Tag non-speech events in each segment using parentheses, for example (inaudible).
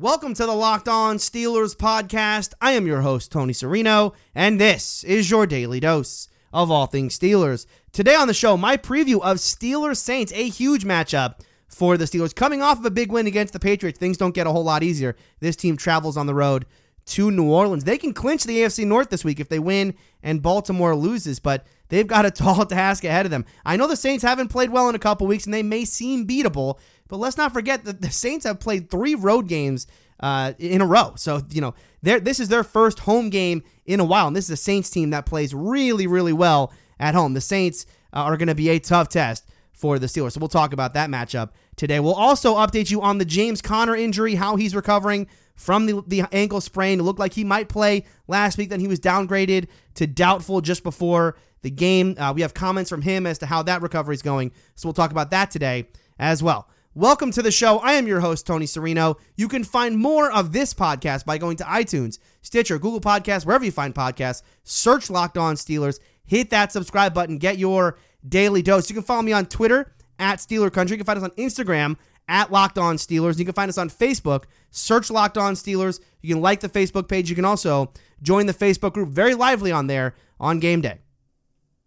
Welcome to the Locked On Steelers podcast. I am your host, Tony Serino, and this is your daily dose of all things Steelers. Today on the show, my preview of Steelers Saints, a huge matchup for the Steelers. Coming off of a big win against the Patriots, things don't get a whole lot easier. This team travels on the road to New Orleans. They can clinch the AFC North this week if they win and Baltimore loses, but they've got a (laughs) tall task ahead of them. I know the Saints haven't played well in a couple weeks and they may seem beatable, but let's not forget that the Saints have played three road games uh, in a row. So, you know, this is their first home game in a while. And this is a Saints team that plays really, really well at home. The Saints uh, are going to be a tough test for the Steelers. So we'll talk about that matchup today. We'll also update you on the James Conner injury, how he's recovering from the, the ankle sprain. It looked like he might play last week, then he was downgraded to doubtful just before the game. Uh, we have comments from him as to how that recovery is going. So we'll talk about that today as well. Welcome to the show. I am your host, Tony Serino. You can find more of this podcast by going to iTunes, Stitcher, Google Podcasts, wherever you find podcasts. Search Locked On Steelers. Hit that subscribe button. Get your daily dose. You can follow me on Twitter at Steeler Country. You can find us on Instagram at Locked On Steelers. You can find us on Facebook. Search Locked On Steelers. You can like the Facebook page. You can also join the Facebook group. Very lively on there on game day.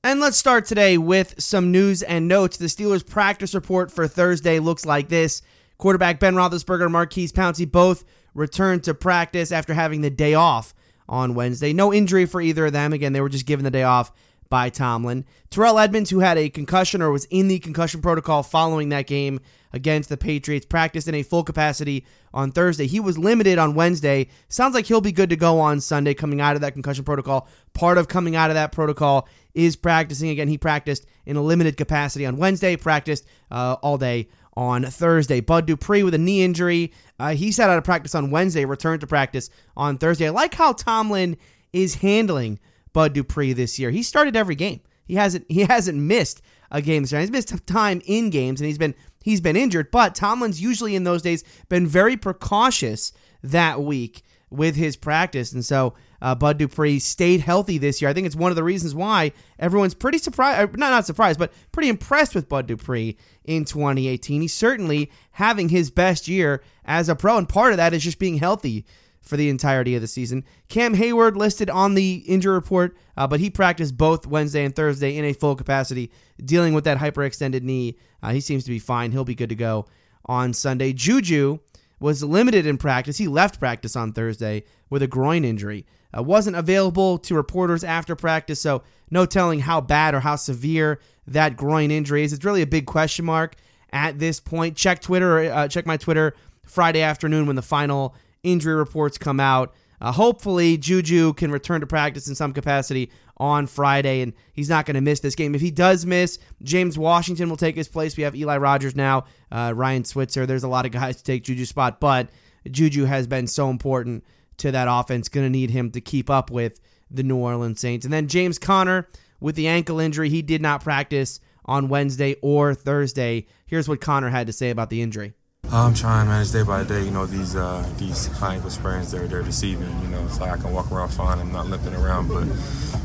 And let's start today with some news and notes. The Steelers practice report for Thursday looks like this. Quarterback Ben Roethlisberger and Maurkice Pouncey both returned to practice after having the day off on Wednesday. No injury for either of them. Again, they were just given the day off by Tomlin. Terrell Edmunds, who had a concussion or was in the concussion protocol following that game against the Patriots, practiced in a full capacity on Thursday. He was limited on Wednesday. Sounds like he'll be good to go on Sunday coming out of that concussion protocol. Part of coming out of that protocol is practicing again. He practiced in a limited capacity on Wednesday, practiced uh, all day on Thursday. Bud Dupree with a knee injury. Uh, he sat out of practice on Wednesday, returned to practice on Thursday. I like how Tomlin is handling Bud Dupree this year. He started every game. He hasn't he hasn't missed a game this year. He's missed time in games and he's been he's been injured, but Tomlin's usually in those days been very precautious that week with his practice. And so uh, Bud Dupree stayed healthy this year. I think it's one of the reasons why everyone's pretty surprised, uh, not not surprised, but pretty impressed with Bud Dupree in 2018. He's certainly having his best year as a pro, and part of that is just being healthy for the entirety of the season. Cam Hayward listed on the injury report, uh, but he practiced both Wednesday and Thursday in a full capacity, dealing with that hyperextended knee. Uh, he seems to be fine. He'll be good to go on Sunday. Juju was limited in practice. He left practice on Thursday with a groin injury. Uh, wasn't available to reporters after practice, so no telling how bad or how severe that groin injury is. It's really a big question mark at this point. Check Twitter. Uh, check my Twitter Friday afternoon when the final injury reports come out. Uh, hopefully, Juju can return to practice in some capacity on Friday, and he's not going to miss this game. If he does miss, James Washington will take his place. We have Eli Rogers now, uh, Ryan Switzer. There's a lot of guys to take Juju's spot, but Juju has been so important to that offense. Going to need him to keep up with the New Orleans Saints. And then James Conner with the ankle injury, he did not practice on Wednesday or Thursday. Here's what Conner had to say about the injury. I'm trying to manage day by day. You know these uh, these high ankle sprains they're they're deceiving. You know it's like I can walk around fine. I'm not limping around, but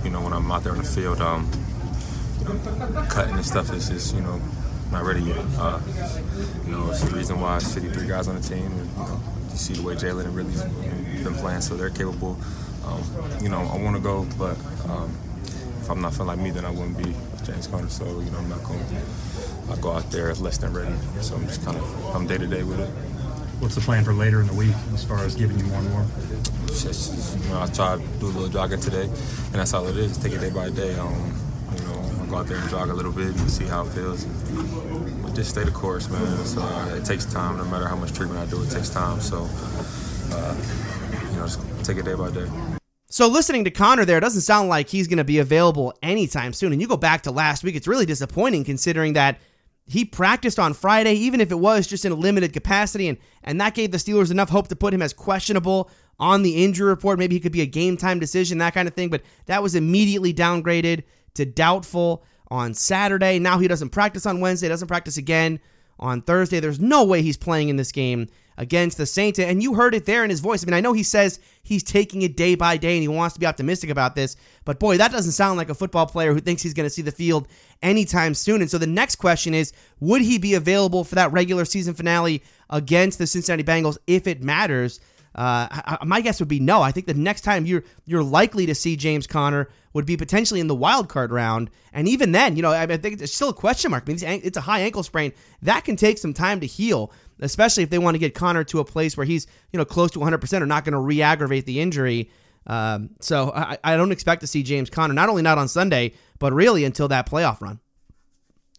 you know when I'm out there in the field, um, you know, cutting and stuff is just you know not ready yet. Uh, you know it's the reason why it's 53 guys on the team. And, you, know, you see the way Jaylen and really been playing, so they're capable. Um, you know I want to go, but um, if I'm not feeling like me, then I wouldn't be James Conner. So you know I'm not going. I go out there less than ready. So I'm just kind of I'm day to day with it. What's the plan for later in the week as far as giving you more and more? Just, you know, I try to do a little jogging today, and that's all it is. Take it day by day. Um, you know, I go out there and jog a little bit and see how it feels. But just stay the course, man. So uh, it takes time. No matter how much treatment I do, it takes time. So uh, you know, just take it day by day. So listening to Conner there doesn't sound like he's going to be available anytime soon. And you go back to last week, it's really disappointing considering that he practiced on Friday, even if it was just in a limited capacity, and, and that gave the Steelers enough hope to put him as questionable on the injury report. Maybe he could be a game time decision, that kind of thing, but that was immediately downgraded to doubtful on Saturday. Now he doesn't practice on Wednesday, doesn't practice again on Thursday. There's no way he's playing in this game against the Saints. And you heard it there in his voice. I mean, I know he says he's taking it day by day and he wants to be optimistic about this, but boy, that doesn't sound like a football player who thinks he's going to see the field anytime soon. And so the next question is would he be available for that regular season finale against the Cincinnati Bengals if it matters. Uh, my guess would be no. I think the next time you're you're likely to see James Conner would be potentially in the wild card round, and even then, you know, I, I think it's still a question mark. I mean, it's a high ankle sprain that can take some time to heal, especially if they want to get Conner to a place where he's you know close to 100 percent or not going to re-aggravate the injury. Um, so I, I don't expect to see James Conner not only not on Sunday, but really until that playoff run.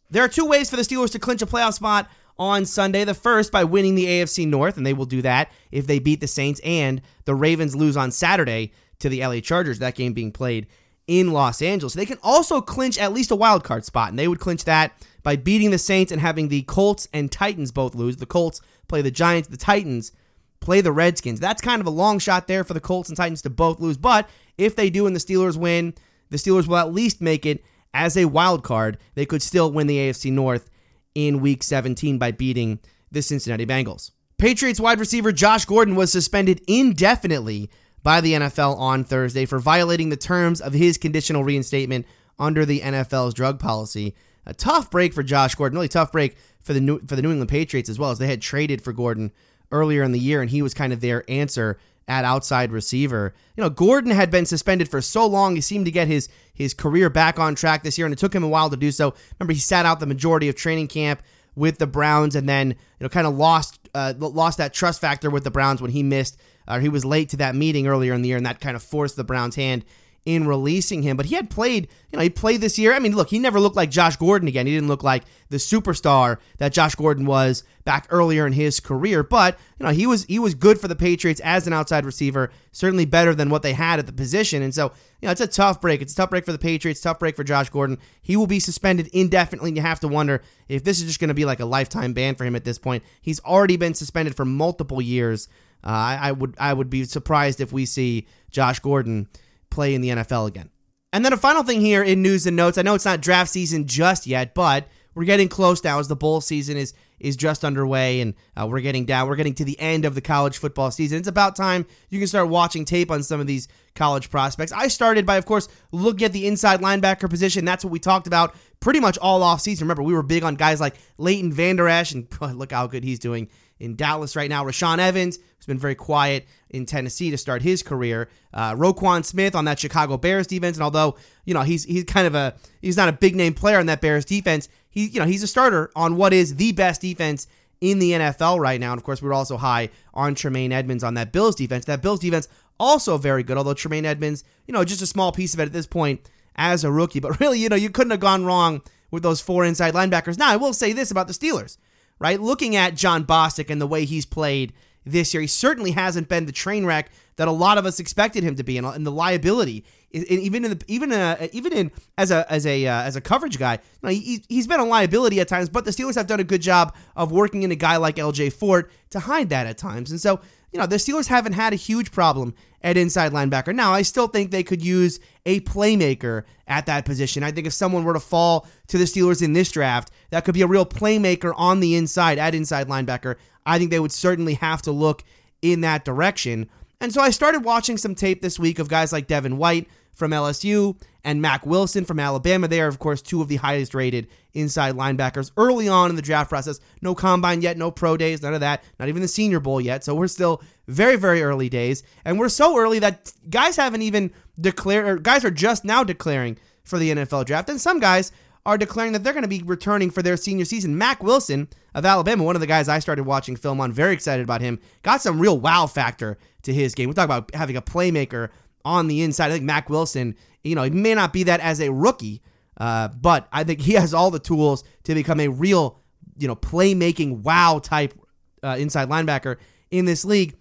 There are two ways for the Steelers to clinch a playoff spot on Sunday. The first by winning the AFC North, and they will do that if they beat the Saints and the Ravens lose on Saturday to the LA Chargers, that game being played in Los Angeles. They can also clinch at least a wild card spot, and they would clinch that by beating the Saints and having the Colts and Titans both lose. The Colts play the Giants, the Titans play the Redskins. That's kind of a long shot there for the Colts and Titans to both lose, but if they do and the Steelers win, the Steelers will at least make it as a wild card. They could still win the AFC North in week 17 by beating the Cincinnati Bengals. Patriots wide receiver Josh Gordon was suspended indefinitely by the NFL on Thursday for violating the terms of his conditional reinstatement under the NFL's drug policy. A tough break for Josh Gordon, really tough break for the New, for the New England Patriots as well as they had traded for Gordon earlier in the year and he was kind of their answer at outside receiver. You know, Gordon had been suspended for so long. He seemed to get his his career back on track this year, and it took him a while to do so. Remember, he sat out the majority of training camp with the Browns, and then you know kind of lost uh, lost that trust factor with the Browns when he missed or he was late to that meeting earlier in the year, and that kind of forced the Browns' hand in releasing him. But he had played, you know, he played this year. I mean, look, he never looked like Josh Gordon again. He didn't look like the superstar that Josh Gordon was back earlier in his career. But you know, he was he was good for the Patriots as an outside receiver. Certainly better than what they had at the position. And so, you know, it's a tough break. It's a tough break for the Patriots. Tough break for Josh Gordon. He will be suspended indefinitely. And you have to wonder if this is just going to be like a lifetime ban for him at this point. He's already been suspended for multiple years. Uh, I, I would I would be surprised if we see Josh Gordon play in the NFL again. And then a final thing here in news and notes. I know it's not draft season just yet, but we're getting close now as the bowl season is is just underway and uh, we're getting down. We're getting to the end of the college football season. It's about time you can start watching tape on some of these college prospects. I started by, of course, looking at the inside linebacker position. That's what we talked about pretty much all off season. Remember, we were big on guys like Leighton Vander Esch, and (laughs) look how good he's doing in Dallas right now. Rashaan Evans, who's been very quiet in Tennessee to start his career. Uh, Roquan Smith on that Chicago Bears defense, and although you know he's he's kind of a he's not a big name player on that Bears defense, he you know he's a starter on what is the best defense in the NFL right now. And of course, we are also high on Tremaine Edmunds on that Bills defense. That Bills defense also very good, although Tremaine Edmunds, you know, just a small piece of it at this point as a rookie. But (laughs) really, you know, you couldn't have gone wrong with those four inside linebackers. Now, I will say this about the Steelers right? Looking at Jon Bostic and the way he's played this year, he certainly hasn't been the train wreck that a lot of us expected him to be, and, and the liability, even in the even uh, even in as a as a uh, as a coverage guy, you know, he, he's been a liability at times. But the Steelers have done a good job of working in a guy like L.J. Fort to hide that at times, and so you know, the Steelers haven't had a huge problem at inside linebacker. Now, I still think they could use a playmaker at that position. I think if someone were to fall to the Steelers in this draft, that could be a real playmaker on the inside at inside linebacker. I think they would certainly have to look in that direction. And so I started watching some tape this week of guys like Devin White from LSU and Mack Wilson from Alabama. They are, of course, two of the highest rated inside linebackers early on in the draft process. No combine yet, no pro days, none of that, not even the Senior Bowl yet. So we're still very, very early days. And we're so early that guys haven't even declared, guys are just now declaring for the NFL draft. And some guys are declaring that they're going to be returning for their senior season. Mack Wilson of Alabama, one of the guys I started watching film on, very excited about him. Got some real wow factor to his game. We talk about having a playmaker on the inside. I think Mack Wilson, you know, he may not be that as a rookie, uh, but I think he has all the tools to become a real, you know, playmaking wow type uh, inside linebacker in this league.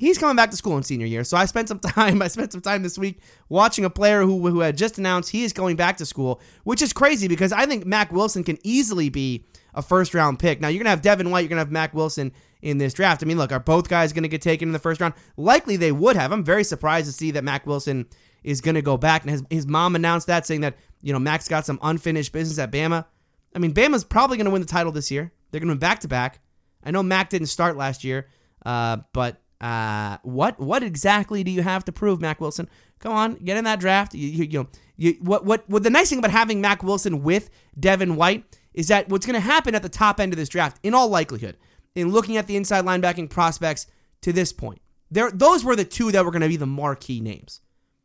He's coming back to school in senior year, so I spent some (laughs) time. I spent some time this week watching a player who who had just announced he is going back to school, which is crazy because I think Mack Wilson can easily be a first round pick. Now you're gonna have Devin White, you're gonna have Mack Wilson in this draft. I mean, look, are both guys going to get taken in the first round? Likely they would have. I'm very surprised to see that Mack Wilson is going to go back. And his, his mom announced that, saying that, you know, Mack's got some unfinished business at Bama. I mean, Bama's probably going to win the title this year. They're going to win back to back. I know Mack didn't start last year, uh, but uh, what what exactly do you have to prove, Mack Wilson? Come on, get in that draft. You, you, you you, what what what the nice thing about having Mack Wilson with Devin White is that what's going to happen at the top end of this draft, in all likelihood, in looking at the inside linebacking prospects to this point. There, those were the two that were going to be the marquee names.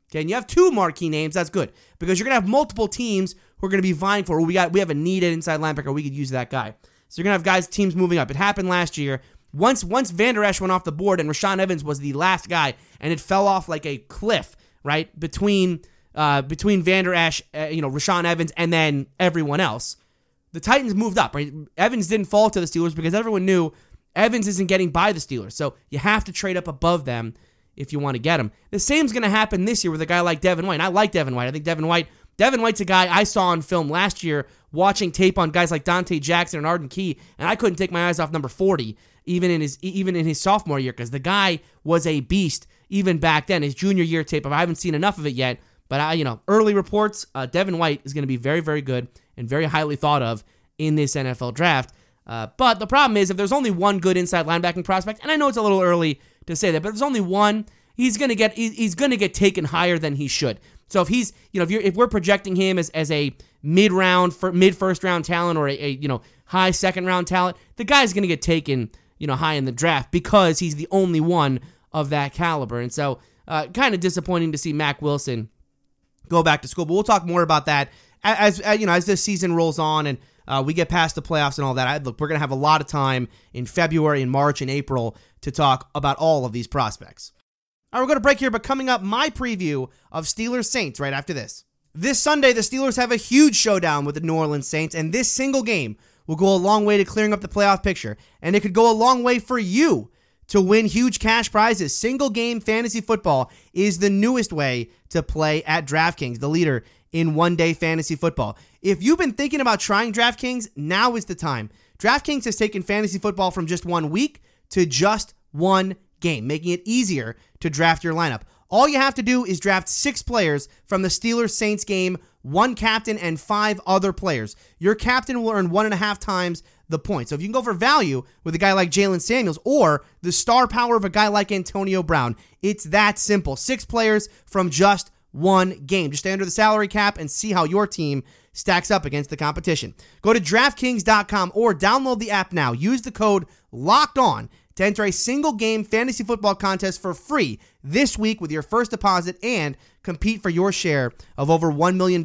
Okay, and you have two marquee names. That's good because you're going to have multiple teams who are going to be vying for. we got we have a needed inside linebacker. We could use that guy. So you're going to have guys teams moving up. It happened last year. Once once Vander Esch went off the board and Rashaan Evans was the last guy, and it fell off like a cliff, right between uh, between Vander Esch, uh, you know, Rashaan Evans, and then everyone else. The Titans moved up. Right, Evans didn't fall to the Steelers because everyone knew Evans isn't getting by the Steelers, so you have to trade up above them if you want to get him. The same's going to happen this year with a guy like Devin White. And I like Devin White. I think Devin White. Devin White's a guy I saw on film last year watching tape on guys like Donte Jackson and Arden Key, and I couldn't take my eyes off number 40 even in his even in his sophomore year because the guy was a beast even back then. His junior year tape, I haven't seen enough of it yet, but I, you know, early reports, uh, Devin White is going to be very very good and very highly thought of in this NFL draft. Uh, but the problem is if there's only one good inside linebacking prospect, and I know it's a little early to say that, but there's only one, he's gonna get he's gonna get taken higher than he should. So if he's you know if you're if we're projecting him as, as a mid round mid first round talent or a, a you know high second round talent, the guy's gonna get taken you know, high in the draft because he's the only one of that caliber. And so, uh, kind of disappointing to see Mack Wilson go back to school. But we'll talk more about that as, as you know as this season rolls on and uh, we get past the playoffs and all that. I, look, we're gonna have a lot of time in February and March and April to talk about all of these prospects. All right, we're going to break here, but coming up, my preview of Steelers Saints right after this. This Sunday, the Steelers have a huge showdown with the New Orleans Saints, and this single game will go a long way to clearing up the playoff picture. And it could go a long way for you to win huge cash prizes. Single game fantasy football is the newest way to play at DraftKings, the leader in one day fantasy football. If you've been thinking about trying DraftKings, now is the time. DraftKings has taken fantasy football from just one week to just one game, making it easier to draft your lineup. All you have to do is draft six players from the Steelers Saints game one captain, and five other players. Your captain will earn one and a half times the points. So if you can go for value with a guy like Jaylen Samuels or the star power of a guy like Antonio Brown, it's that simple. Six players from just one game. Just stay under the salary cap and see how your team stacks up against the competition. Go to DraftKings.com or download the app now. Use the code LOCKED ON to enter a single game fantasy football contest for free this week with your first deposit and compete for your share of over $1 million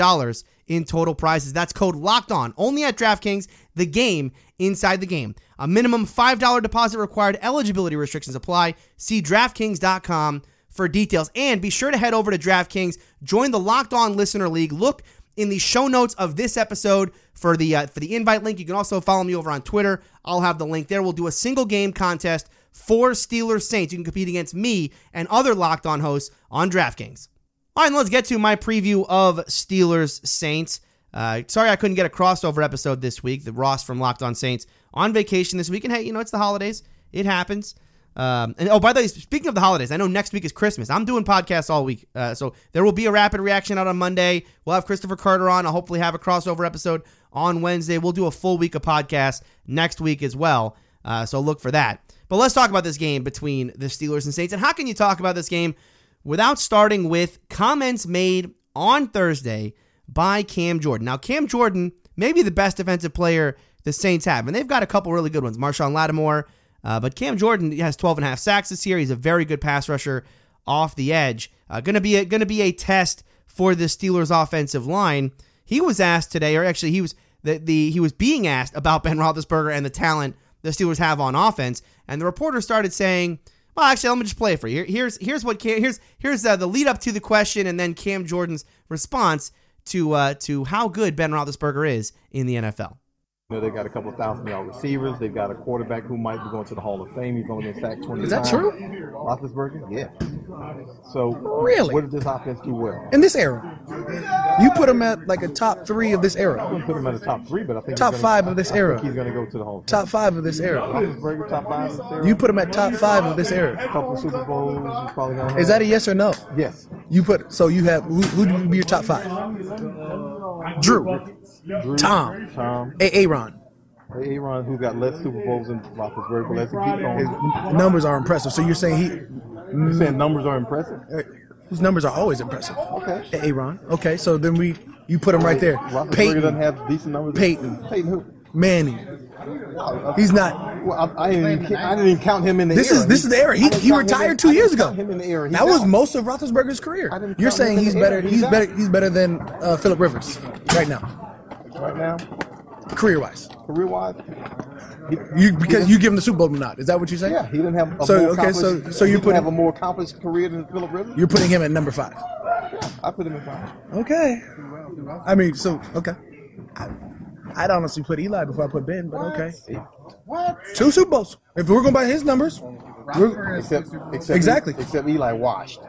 in total prizes. That's code locked on only at DraftKings, the game inside the game. A minimum $5 deposit required, eligibility restrictions apply. See DraftKings.com for details. And be sure to head over to DraftKings, join the Locked On Listener League. Look in the show notes of this episode for the uh, for the invite link. You can also follow me over on Twitter. I'll have the link there. We'll do a single game contest for Steelers Saints. You can compete against me and other Locked On hosts on DraftKings. All right, let's get to my preview of Steelers Saints. Uh, sorry I couldn't get a crossover episode this week. The Ross from Locked On Saints on vacation this week, and hey, you know it's the holidays. It happens. Um, and oh, by the way, speaking of the holidays, I know next week is Christmas. I'm doing podcasts all week, uh, so there will be a rapid reaction out on Monday. We'll have Christopher Carter on. I'll hopefully have a crossover episode on Wednesday. We'll do a full week of podcasts next week as well. Uh, so look for that. But let's talk about this game between the Steelers and Saints. And how can you talk about this game without starting with comments made on Thursday by Cam Jordan? Now, Cam Jordan may be the best defensive player the Saints have, and they've got a couple really good ones. Marshon Lattimore uh, but Cam Jordan has 12 and a half sacks this year. He's a very good pass rusher off the edge. Uh, gonna be a, gonna be a test for the Steelers' offensive line. He was asked today, or actually he was the, the he was being asked about Ben Roethlisberger and the talent the Steelers have on offense, and the reporter started saying, "Well, actually, let me just play it for you. Here's here's what Cam, here's here's uh, the lead up to the question, and then Cam Jordan's response to uh, to how good Ben Roethlisberger is in the NFL." You know, they got a couple thousand yard receivers. They've got a quarterback who might be going to the Hall of Fame. He's only been sacked 20 Is that times. true? Roethlisberger? Yeah. So, Really? what did this offense do well? In this era, you put him at like a top three of this era. I wouldn't put him at the top three, but I think Top he's gonna, five of this I era. he's going to go to the Hall of Fame. top five of this era. Roethlisberger, top five this era. You put him at top five of this era. a couple Super Bowls. He's probably to Is that a yes or no? Yes. You put so you have who, who do be your top five? Drew, Drew, Tom. Tom. A. Aaron. Aaron, who's got less Super Bowls than Roethlisberger, but let's keep going. His numbers are impressive. So you're saying he You're saying numbers are impressive? his numbers are always impressive. Okay. Aaron. Okay, so then we you put him right there. Roethlisberger Peyton. doesn't have decent numbers. Peyton. Peyton who? Manning. He's not. Well, I, I, didn't even, I didn't even count him in the This era. is this is the era. He, he count in- retired two years ago. Him in the era. He's That was out. most of Roethlisberger's career. You're saying he's better. He's He's better. He's better than uh, Philip Rivers right now, right now, career wise. career wise. You because you give him the Super Bowl nod. Is that what you say? Yeah, he didn't have a So, more okay, so- accomplished- so you didn't put have a more accomplished career than Philip Rivers. You're putting him at number five. Yeah, I put him in five. Okay. I mean, so okay. I, I'd honestly put Eli before I put Ben, but okay. What? Two Super Bowls. If we're going by his numbers, Except, except Exactly. Except Eli washed.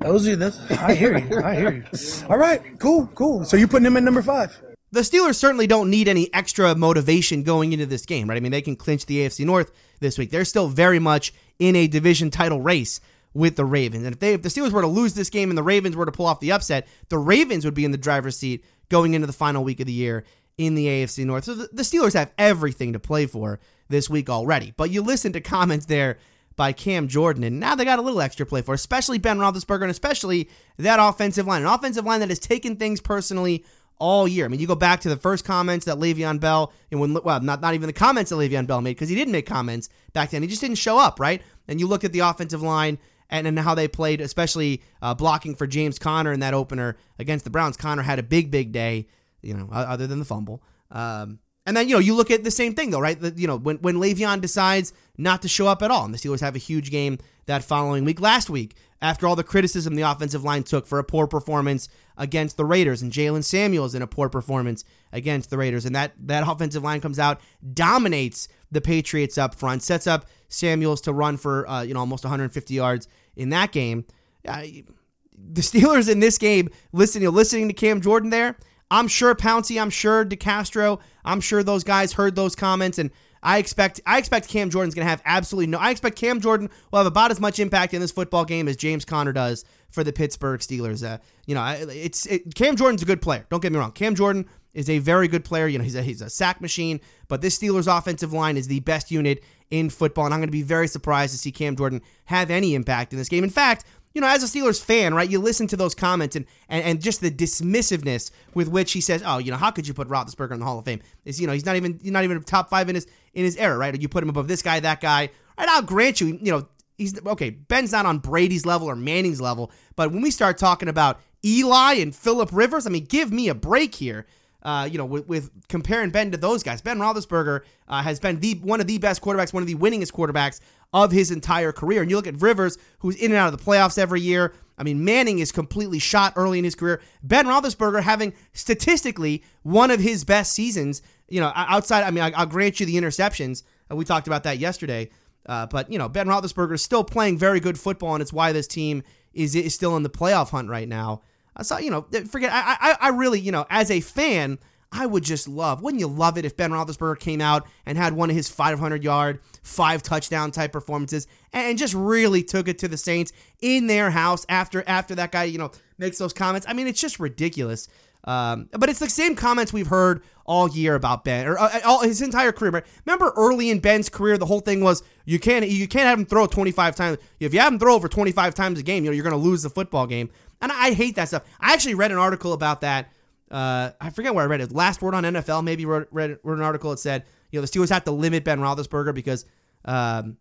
Those are this. I hear you. I hear you. All right. Cool. Cool. So you're putting him at number five. the Steelers certainly don't need any extra motivation going into this game, right? I mean, they can clinch the AFC North this week. They're still very much in a division title race with the Ravens. And if they if the Steelers were to lose this game and the Ravens were to pull off the upset, the Ravens would be in the driver's seat going into the final week of the year in the AFC North. So the, the Steelers have everything to play for this week already. But you listen to comments there by Cam Jordan, and now they got a little extra play for, especially Ben Roethlisberger and especially that offensive line, an offensive line that has taken things personally all year. I mean, you go back to the first comments that Le'Veon Bell, and when well, not not even the comments that Le'Veon Bell made because he didn't make comments back then. He just didn't show up, right? And you look at the offensive line and, and how they played, especially uh, blocking for James Conner in that opener against the Browns. Conner had a big, big day, you know, other than the fumble. Um, and then you know you look at the same thing though, right? The, you know when when Le'Veon decides not to show up at all, and the Steelers have a huge game that following week. Last week, after all the criticism the offensive line took for a poor performance against the Raiders, and Jaylen Samuels in a poor performance against the Raiders, and that that offensive line comes out, dominates the Patriots up front, sets up Samuels to run for uh, you know almost 150 yards in that game. The Steelers in this game, listening, listening to Cam Jordan there, I'm sure Pouncey, I'm sure DeCastro, I'm sure those guys heard those comments, and I expect I expect Cam Jordan's going to have absolutely no. I expect Cam Jordan will have about as much impact in this football game as James Conner does for the Pittsburgh Steelers. Uh, you know, it's it, Cam Jordan's a good player. Don't get me wrong. Cam Jordan is a very good player. You know, he's a he's a sack machine. But this Steelers offensive line is the best unit in football, and I'm going to be very surprised to see Cam Jordan have any impact in this game. In fact, you know, as a Steelers fan, right, you listen to those comments and, and, and just the dismissiveness with which he says, "Oh, you know, how could you put Roethlisberger in the Hall of Fame?" Is you know, he's not even he's not even top five in his in his era, right? You put him above this guy, that guy. Right? I'll grant you, you know, he's okay. Ben's not on Brady's level or Manning's level, but when we start talking about Eli and Philip Rivers, I mean, give me a break here. Uh, you know, with, with comparing Ben to those guys, Ben Roethlisberger uh, has been the one of the best quarterbacks, one of the winningest quarterbacks of his entire career. And you look at Rivers, who's in and out of the playoffs every year. I mean, Manning is completely shot early in his career. Ben Roethlisberger having statistically one of his best seasons. You know, outside. I mean, I, will grant you the interceptions. Uh, we talked about that yesterday. Uh, but you know, Ben Roethlisberger is still playing very good football, and it's why this team is is still in the playoff hunt right now. I saw, you know, forget. I, I, I really, you know, as a fan, I would just love. Wouldn't you love it if Ben Roethlisberger came out and had one of his 500 yard, five touchdown type performances, and just really took it to the Saints in their house after after that guy, you know, makes those comments. I mean, it's just ridiculous. Um, but it's the same comments we've heard all year about Ben or uh, all his entire career. Remember early in Ben's career, the whole thing was you can't you can't have him throw 25 times. If you have him throw over 25 times a game, you know you're going to lose the football game. And I hate that stuff. I actually read an article about that. Uh, I forget where I read it. Last word on NFL. Maybe wrote, read, wrote an article that said you know the Steelers have to limit Ben Roethlisberger because um,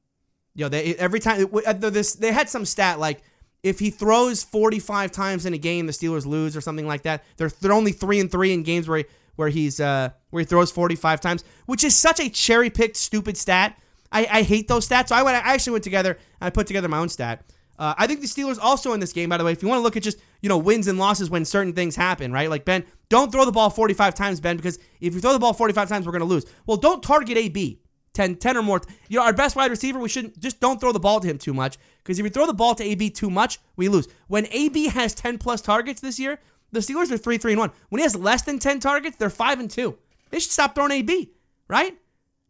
you know they every time this they had some stat like if he throws 45 times in a game, the Steelers lose or something like that. They're, they're only three and three in games where he, where he's uh, where he throws 45 times, which is such a cherry picked stupid stat. I, I hate those stats. So I went I actually went together and I put together my own stat. Uh, I think the Steelers also in this game, by the way, if you want to look at just you know wins and losses when certain things happen, right? Like Ben, don't throw the ball 45 times, Ben, because if you throw the ball 45 times, we're going to lose. Well, don't target AB. 10, 10 or more. You know, our best wide receiver, we shouldn't just don't throw the ball to him too much because if you throw the ball to AB too much, we lose. When AB has 10 plus targets this year, the Steelers are 3 3 and 1. When he has less than 10 targets, they're 5 and 2. They should stop throwing AB, right?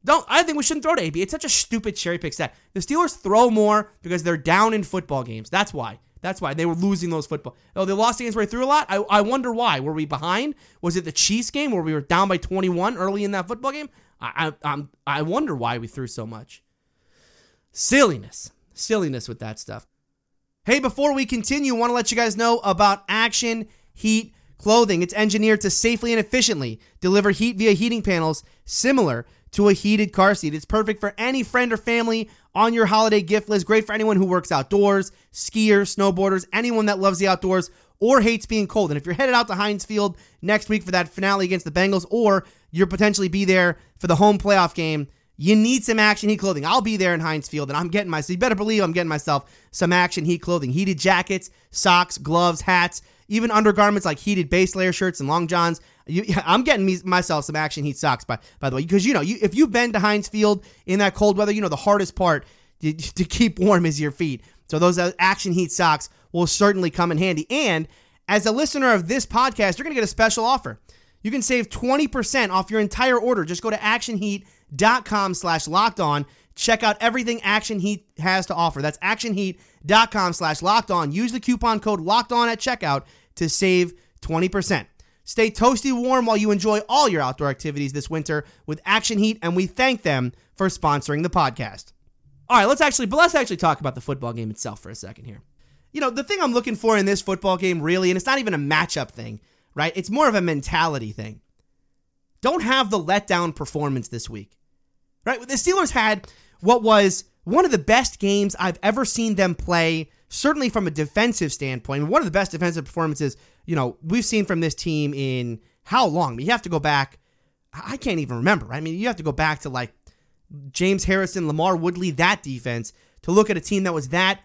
Don't I think we shouldn't throw to AB. It's such a stupid cherry pick stat. The Steelers throw more because they're down in football games. That's why. That's why they were losing those football. Oh, they lost games where they threw a lot. I, I wonder why. Were we behind? Was it the Chiefs game where we were down by 21 early in that football game? I, I, I'm, I wonder why we threw so much. Silliness. Silliness with that stuff. Hey, before we continue, want to let you guys know about Action Heat clothing. It's engineered to safely and efficiently deliver heat via heating panels similar to a heated car seat. It's perfect for any friend or family on your holiday gift list. Great for anyone who works outdoors, skiers, snowboarders, anyone that loves the outdoors or hates being cold. And if you're headed out to Heinz Field next week for that finale against the Bengals, or you're potentially be there for the home playoff game, you need some action heat clothing. I'll be there in Heinz Field, and I'm getting myself. You better believe I'm getting myself some action heat clothing, heated jackets, socks, gloves, hats, even undergarments like heated base layer shirts and long johns. You, (laughs) I'm getting me, myself some action heat socks by by the way, because you know, you, if you've been to Heinz Field in that cold weather, you know the hardest part to, (laughs) to keep warm is your feet. So those uh, action heat socks will certainly come in handy. And as a listener of this podcast, you're going to get a special offer. You can save 20% off your entire order. Just go to actionheat.com slash locked on. Check out everything Action Heat has to offer. That's actionheat.com slash locked on. Use the coupon code locked on at checkout to save 20%. Stay toasty warm while you enjoy all your outdoor activities this winter with Action Heat, and we thank them for sponsoring the podcast. All right, let's actually, but let's actually talk about the football game itself for a second here. You know, the thing I'm looking for in this football game, really, and it's not even a matchup thing, right? It's more of a mentality thing. Don't have the letdown performance this week, right? The Steelers had what was one of the best games I've ever seen them play, certainly from a defensive standpoint. One of the best defensive performances, you know, we've seen from this team in how long? I mean, you have to go back. I can't even remember. I mean, you have to go back to like James Harrison, LaMarr Woodley, that defense to look at a team that was that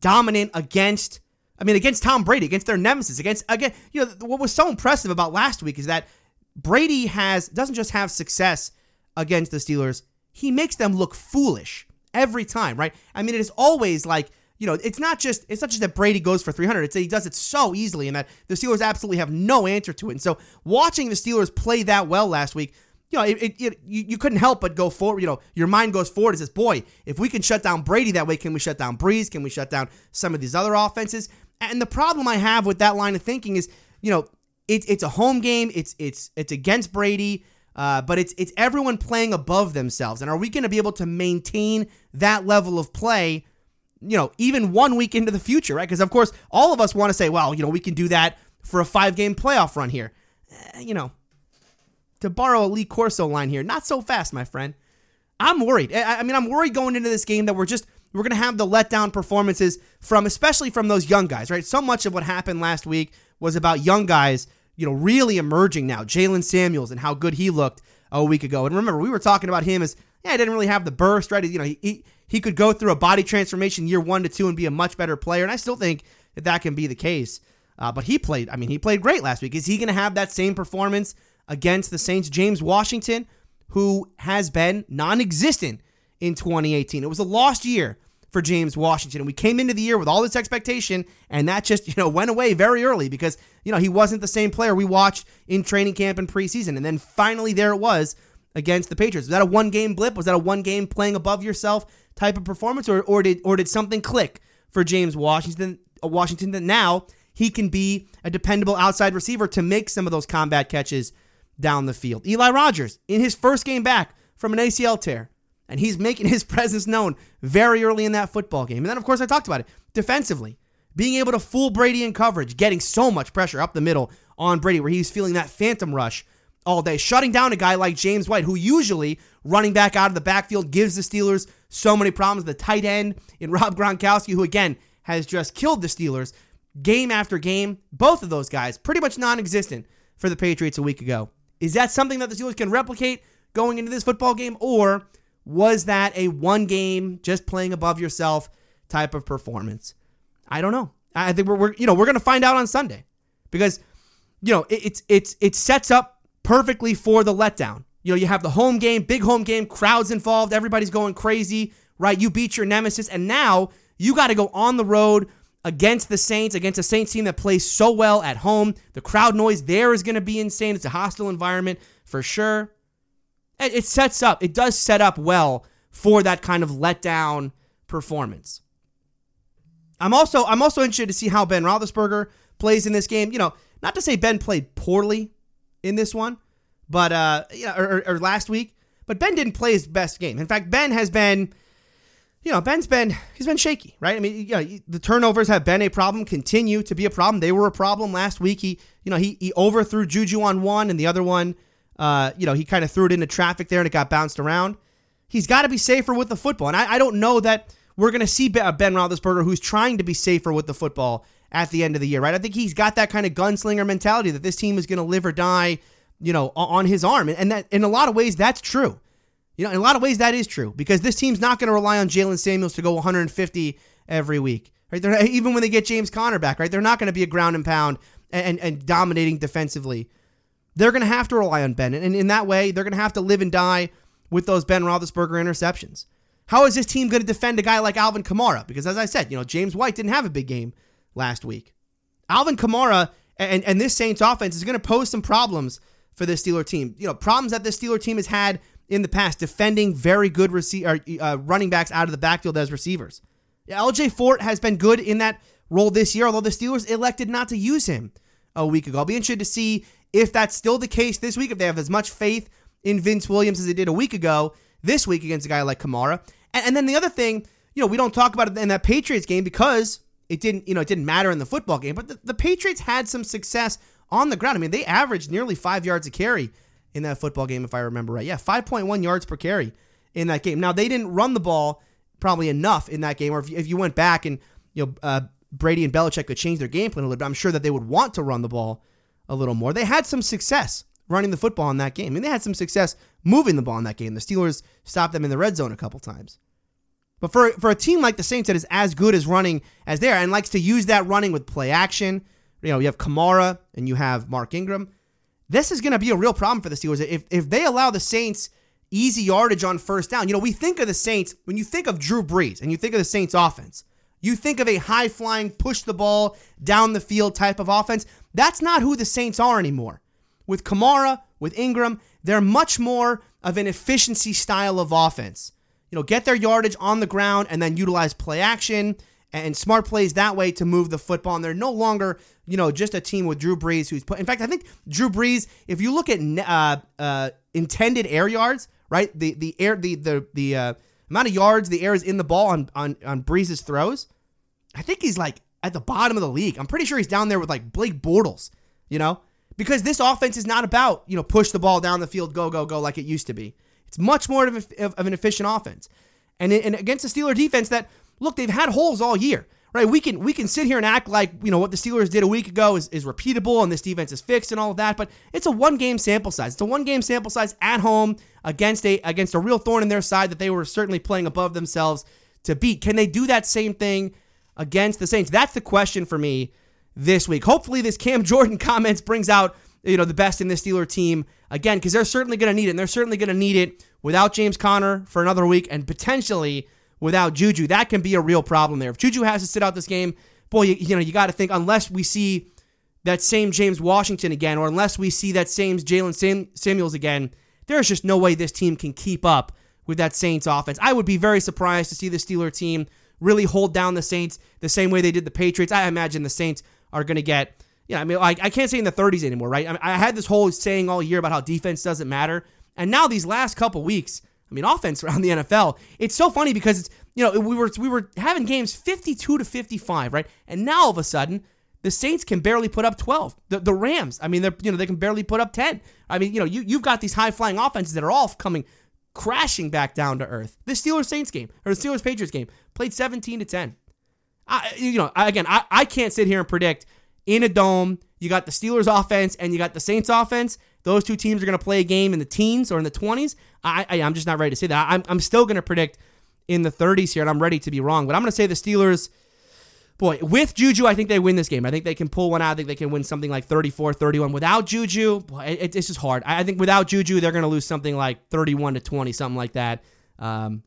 dominant against I mean against Tom Brady, against their nemesis, against again, you know, what was so impressive about last week is that Brady has doesn't just have success against the Steelers, he makes them look foolish every time, right? I mean, it is always like you know, it's not just it's not just that Brady goes for 300. It's that he does it so easily, and that the Steelers absolutely have no answer to it. And so, watching the Steelers play that well last week, you know, it, it, it, you, you couldn't help but go forward. You know, your mind goes forward and says, boy, if we can shut down Brady that way, can we shut down Brees? Can we shut down some of these other offenses? And the problem I have with that line of thinking is, you know, it's it's a home game. It's it's it's against Brady, uh, but it's it's everyone playing above themselves. And are we going to be able to maintain that level of play? You know, even one week into the future, right? Because of course, all of us want to say, well, you know, we can do that for a five game playoff run here. Eh, you know, to borrow a Lee Corso line here, not so fast, my friend. I'm worried. I, I mean, I'm worried going into this game that we're just we're going to have the letdown performances from especially from those young guys, right? So much of what happened last week was about young guys, you know, really emerging now. Jaylen Samuels and how good he looked a week ago. And remember, we were talking about him as yeah, he didn't really have the burst, right? You know, he, he he could go through a body transformation year one to two and be a much better player, and I still think that that can be the case. Uh, but he played. I mean, he played great last week. Is he going to have that same performance against the Saints. James Washington, who has been non existent in 2018. It was a lost year for James Washington. And we came into the year with all this expectation, and that just, you know, went away very early because, you know, he wasn't the same player we watched in training camp and preseason. And then finally there it was against the Patriots. Was that a one game blip? Was that a one game playing above yourself type of performance? Or, or did or did something click for James Washington uh, Washington that now he can be a dependable outside receiver to make some of those combat catches down the field. Eli Rogers, in his first game back from an ACL tear, and he's making his (laughs) presence known very early in that football game. And then, of course, I talked about it defensively, being able to fool Brady in coverage, getting so much pressure up the middle on Brady, where he's feeling that phantom rush all day, shutting down a guy like James White, who usually running back out of the backfield gives the Steelers so many problems. The tight end in (laughs) Rob Gronkowski, who again has just killed the Steelers game after game. Both of those guys pretty much non existent for the Patriots a week ago. Is that something that the Steelers can replicate going into this football game, or was that a one game, just playing above yourself type of performance? I don't know. I think we're, we're you know we're gonna find out on Sunday because you know it, it's it's it sets up perfectly for the letdown. You know you have the home game, big home game, crowds involved, everybody's going crazy, right? You beat your nemesis, and now you got to go on the road against the Saints, against a Saints team that plays so well at home. The crowd noise there is going to be insane. It's a hostile environment for sure. It sets up, it does set up well for that kind of letdown performance. I'm also I'm also interested to see how Ben Roethlisberger plays in this game. You know, not to say Ben played poorly in this one, but uh, know, or, or last week, but Ben didn't play his best game. In fact, Ben has been you know, Ben's been he's been shaky, right? I mean, you know, the turnovers have been a problem, continue to be a problem. They were a problem last week. He, You know, he he overthrew Juju on one, and the other one, uh, you know, he kind of threw it into traffic there, and it got bounced around. He's got to be safer with the football, and I, I don't know that we're going to see Ben Roethlisberger who's trying to be safer with the football at the end of the year, right? I think he's got that kind of gunslinger mentality that this team is going to live or die, you know, on his arm, and that in a lot of ways that's true. You know, in a lot of ways that is true because this team's not going to rely on Jaylen Samuels to go 150 every week, right? They're, (laughs) even when they get James Conner back, right? They're not going to be a ground and pound and, and dominating defensively. They're going to have to rely on Ben, and in that way, they're going to have to live and die with those Ben Roethlisberger interceptions. How is this team going to defend a guy like Alvin Kamara? Because as I said, you know, James White didn't have a big game last week. Alvin Kamara and, and this Saints offense is going to pose some problems for this Steeler team. You know, problems that this Steeler team has had in the past defending very good receiver uh, running backs out of the backfield as receivers. LJ Fort has been good in that role this year, although the Steelers elected not to use him a week ago. I'll be interested to see if that's still the case this week, if they have as much faith in Vince Williams as they did a week ago this week against a guy like Kamara. And, and then the other thing, you know, we don't talk about it in that Patriots game because it didn't, you know, it didn't matter in the football game, but the, the Patriots had some success on the ground. I mean, they averaged nearly five yards a carry in that football game, if I remember right. Yeah, 5.1 yards per carry in that game. Now, they didn't run the ball probably enough in that game, or if you, if you went back and, you know, uh, Brady and Belichick could change their game plan a little bit, I'm sure that they would want to run the ball a little more. They had some success running the football in that game. I mean, they had some success moving the ball in that game. The Steelers stopped them in the red zone a couple times. But for, for a team like the Saints that is as good as running as they are and likes to use that running with play action, you know, you have Kamara and you have Mark Ingram. This is going to be a real problem for the Steelers. If, if they allow the Saints easy yardage on first down, you know, we think of the Saints, when you think of Drew Brees and you think of the Saints offense, you think of a high flying, push the ball down the field type of offense. That's not who the Saints are anymore. With Kamara, with Ingram, they're much more of an efficiency style of offense. You know, get their yardage on the ground and then utilize play action and smart plays that way to move the football. And they're no longer, you know, just a team with Drew Brees who's put. In fact, I think Drew Brees, if you look at uh, uh, intended air yards, right, the the air the the the uh, amount of yards the air is in the ball on on on Brees's throws, I think he's like at the bottom of the league. I'm pretty sure he's down there with like Blake Bortles, you know, because this offense is not about you know push the ball down the field, go go go like it used to be. It's much more of, a, of an efficient offense, and and against the Steeler defense that look they've had holes all year. Right, we can we can sit here and act like you know what the Steelers did a week ago is, is repeatable and this defense is fixed and all of that, but it's a one game sample size. It's a one game sample size at home against a against a real thorn in their side that they were certainly playing above themselves to beat. Can they do that same thing against the Saints? That's the question for me this week. Hopefully, this Cam Jordan (laughs) comments brings out you know the best in this Steeler team again because they're certainly going to need it. and They're certainly going to need it without James Conner for another week and potentially without Juju. That can be a real problem there. If Juju has to sit out this game, boy, you, you know you got to think unless we see that same James Washington again, or unless we see that same Jaylen Sam- Samuels again, there's just no way this team can keep up with that Saints offense. I would be very surprised to see the Steeler team really hold down the Saints the same way they did the Patriots. I imagine the Saints are going to get yeah, I mean, like I can't say in the 30s anymore, right? I, mean, I had this whole saying all year about how defense doesn't matter, and now these last couple weeks, I mean, (laughs) offense around the NFL, it's so funny because it's you know we were we were having games 52 to 55, right? And now all of a sudden, the Saints can barely put up 12. The, the Rams, I mean, they're you know they can barely put up 10. I mean, you know, you you've got these high flying offenses that are all coming crashing back down to earth. The Steelers Saints game or the Steelers Patriots game played 17 to 10. I, you know, again, I, I can't sit here and predict in a dome. You got the Steelers offense and you got the Saints offense. Those two teams are going to play a game in the teens or in the 20s. I, I, am just not ready to say that. I'm, I'm still going to predict in the 30s here, and I'm ready to be wrong. But I'm going to say the Steelers, boy, with Juju, I think they win this game. I think they can pull one out. I think they can win something like 34 31. Without Juju, boy, it, it's just hard. I, I think without Juju, they're going to lose something like 31 to 20, something like that. Um,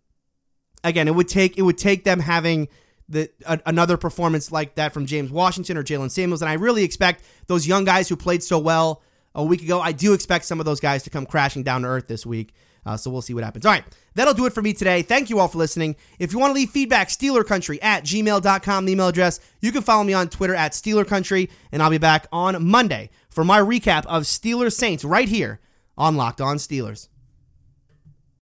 again, it would take it would take them having the, a, another performance like that from James Washington or Jaylen Samuels. And I really expect those young guys who played so well a week ago, I do expect some of those guys to come crashing down to earth this week. Uh, so we'll see what happens. All right, that'll do it for me today. Thank you all for listening. If you want to leave feedback, SteelerCountry at gmail.com, the email address. You can follow me on Twitter at SteelerCountry, and I'll be back on Monday for my recap of Steelers Saints right here on Locked On Steelers.